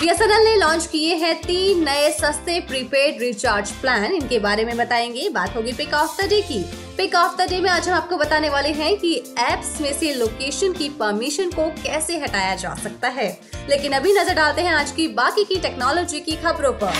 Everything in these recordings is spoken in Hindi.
बीएसएनएल ने लॉन्च किए हैं तीन नए सस्ते प्रीपेड रिचार्ज प्लान। इनके बारे में बताएँगे। बात होगी पिक ऑफ़ द डे की। पिक ऑफ़ द डे में आज हम आपको बताने वाले हैं कि एप्स में से लोकेशन की परमिशन को कैसे हटाया जा सकता है। लेकिन अभी नज़र डालते हैं आज की बाकी की टेक्नोलॉजी की खबरों पर।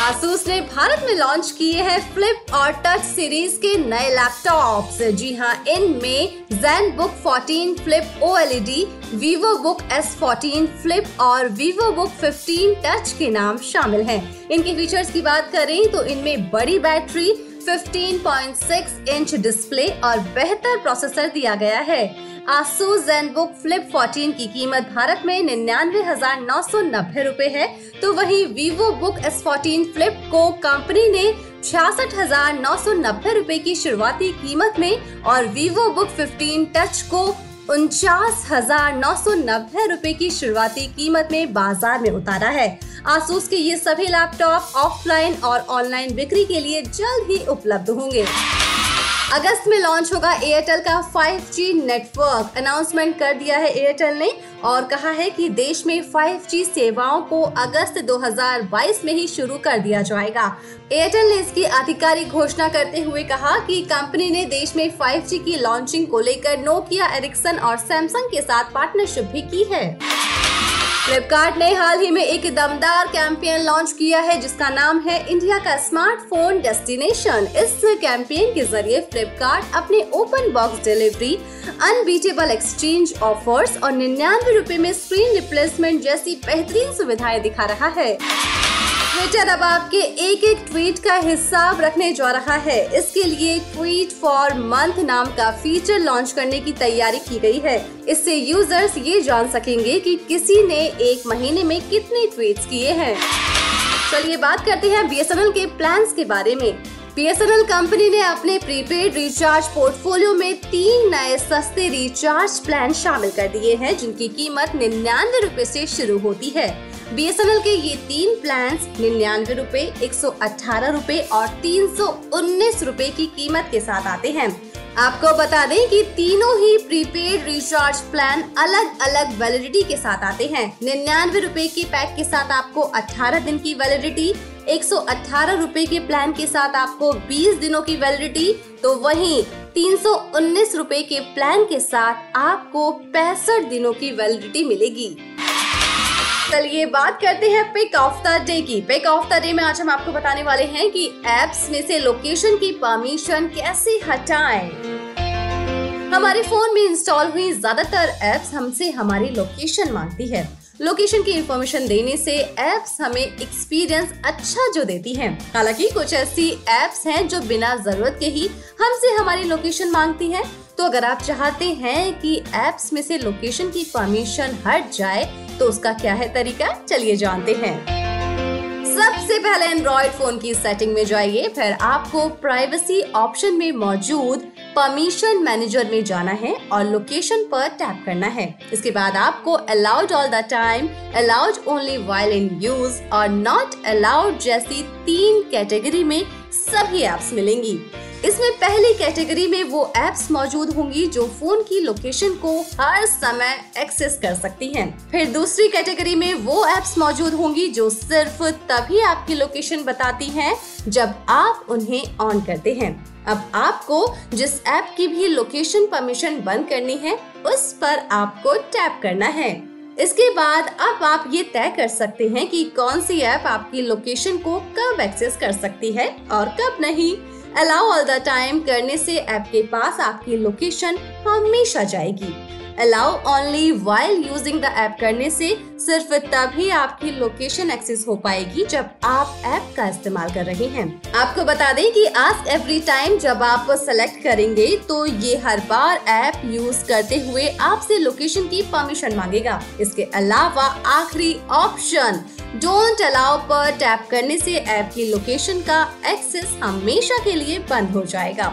आसूस ने भारत में लॉन्च किए हैं फ्लिप और टच सीरीज़ के नए लैपटॉप्स जी हाँ इनमें Zenbook 14 Flip OLED Vivobook S fourteen Flip और वीवो बुक 15 टच के नाम शामिल हैं। इनके फीचर्स की बात करें तो इनमें बड़ी बैटरी 15.6 इंच डिस्प्ले और बेहतर प्रोसेसर दिया गया है। आसूस ZenBook Flip 14 की कीमत भारत में निन्यानवे हज़ार नौ सौ नब्बे रूपए है। तो वहीं Vivo Book S14 Flip को कंपनी ने छियासठ हज़ार नौ सौ नब्बे रूपए की शुरुआती कीमत में और वीवो बुक 15 टच को उनचास हज़ार नौ सौ नब्बे रूपए की शुरुआती कीमत में बाज़ार में उतारा है। आसूस के ये सभी लैपटॉप ऑफलाइन और ऑनलाइन बिक्री के लिए जल्द ही उपलब्ध होंगे। अगस्त में लॉन्च होगा एयरटेल का 5G नेटवर्क अनाउंसमेंट कर दिया है एयरटेल ने और कहा है कि देश में 5G सेवाओं को अगस्त 2022 में ही शुरू कर दिया जाएगा। एयरटेल ने इसकी आधिकारिक घोषणा करते हुए कहा कि कंपनी ने देश में 5G की लॉन्चिंग को लेकर नोकिया एरिक्सन और सैमसंग के साथ पार्टनरशिप भी की है। फ्लिपकार्ट ने हाल ही में एक दमदार कैंपेन लॉन्च किया है, जिसका नाम है इंडिया का स्मार्टफ़ोन डेस्टिनेशन। इस कैंपेन के ज़रिए फ्लिपकार्ट अपने open box delivery, unbeatable exchange offers और निन्यानवे रूपए में स्क्रीन रिप्लेसमेंट जैसी बेहतरीन सुविधाएँ दिखा रहा है। ट्विटर अब आपके एक एक ट्वीट का हिसाब रखने जा रहा है। इसके लिए ट्वीट फॉर मंथ नाम का फीचर लॉन्च करने की तैयारी की गई है। इससे यूज़र्स ये जान सकेंगे कि किसी ने एक महीने में कितने ट्वीट्स किए हैं। चलिए बात करते हैं बीएसएनएल के प्लान्स के बारे में। बीएसएनएल कंपनी ने अपने प्रीपेड रिचार्ज पोर्टफोलियो में तीन नए सस्ते रिचार्ज प्लान शामिल कर दिए हैं, जिनकी कीमत निन्यानवे रूपए ऐसी शुरू होती है। बीएसएनएल के ये तीन प्लान निन्यानवे रूपए, एक सौ अठारह रूपए और तीन सौ उन्नीस रूपए की कीमत के साथ आते हैं। आपको बता दें कि तीनों ही प्रीपेड रिचार्ज प्लान अलग अलग वैलिडिटी के साथ आते हैं। निन्यानवे रूपए के पैक के साथ आपको 18 दिन की वैलिडिटी एक सौ के प्लान के साथ आपको 20 दिनों की वैलिडिटी तो वहीं तीन सौ के प्लान के साथ आपको पैंसठ दिनों की वैलिडिटी मिलेगी। चलिए बात करते हैं पिक ऑफ़ द डे की पिक ऑफ़ द डे में आज हम आपको बताने वाले हैं कि एप्स में से लोकेशन की परमिशन कैसे हटाएँ। हमारे फ़ोन में इंस्टॉल हुई ज़्यादातर एप्स हमसे हमारी लोकेशन मांगती है लोकेशन की इंफॉर्मेशन देने से एप्स हमें एक्सपीरियंस अच्छा जो देती हैं। हालाँकि कुछ ऐसी एप्स हैं जो बिना ज़रूरत के ही हमसे हमारी लोकेशन मांगती हैं। तो अगर आप चाहते हैं कि एप्स में से लोकेशन की परमिशन हट जाए तो उसका क्या है तरीका? चलिए जानते हैं। सबसे पहले एंड्रॉइड फ़ोन की सेटिंग में जाइए, फिर आपको प्राइवेसी ऑप्शन में मौजूद परमिशन मैनेजर में जाना है और लोकेशन पर टैप करना है। इसके बाद आपको allowed all the time allowed only while in use और नॉट अलाउड जैसी तीन कैटेगरी में सभी एप्स मिलेंगी। इसमें पहली कैटेगरी में वो एप्स मौजूद होंगी जो फ़ोन की लोकेशन को हर समय एक्सेस कर सकती हैं। फिर दूसरी कैटेगरी में वो एप्स मौजूद होंगी जो सिर्फ़ तभी आपकी लोकेशन बताती हैं जब आप उन्हें ऑन करते हैं। अब आपको जिस ऐप की भी लोकेशन परमिशन बंद करनी है, उस पर आपको टैप करना है। इसके बाद अब आप ये तय कर सकते हैं कि कौन सी ऐप आपकी लोकेशन को कब एक्सेस कर सकती है और कब नहीं। अलाउ ऑल द टाइम करने से ऐप के पास आपकी लोकेशन हमेशा जाएगी। Allow only while using the app करने से सिर्फ़ तभी आपकी लोकेशन एक्सेस हो पाएगी जब आप ऐप का इस्तेमाल कर रहे हैं। आपको बता दें कि आस्क एवरी टाइम जब आप सेलेक्ट करेंगे तो ये हर बार ऐप यूज़ करते हुए आपसे लोकेशन की परमिशन मांगेगा। इसके अलावा आखिरी ऑप्शन डोंट अलाउ पर टैप करने से ऐप की लोकेशन का एक्सेस हमेशा के लिए बंद हो जाएगा।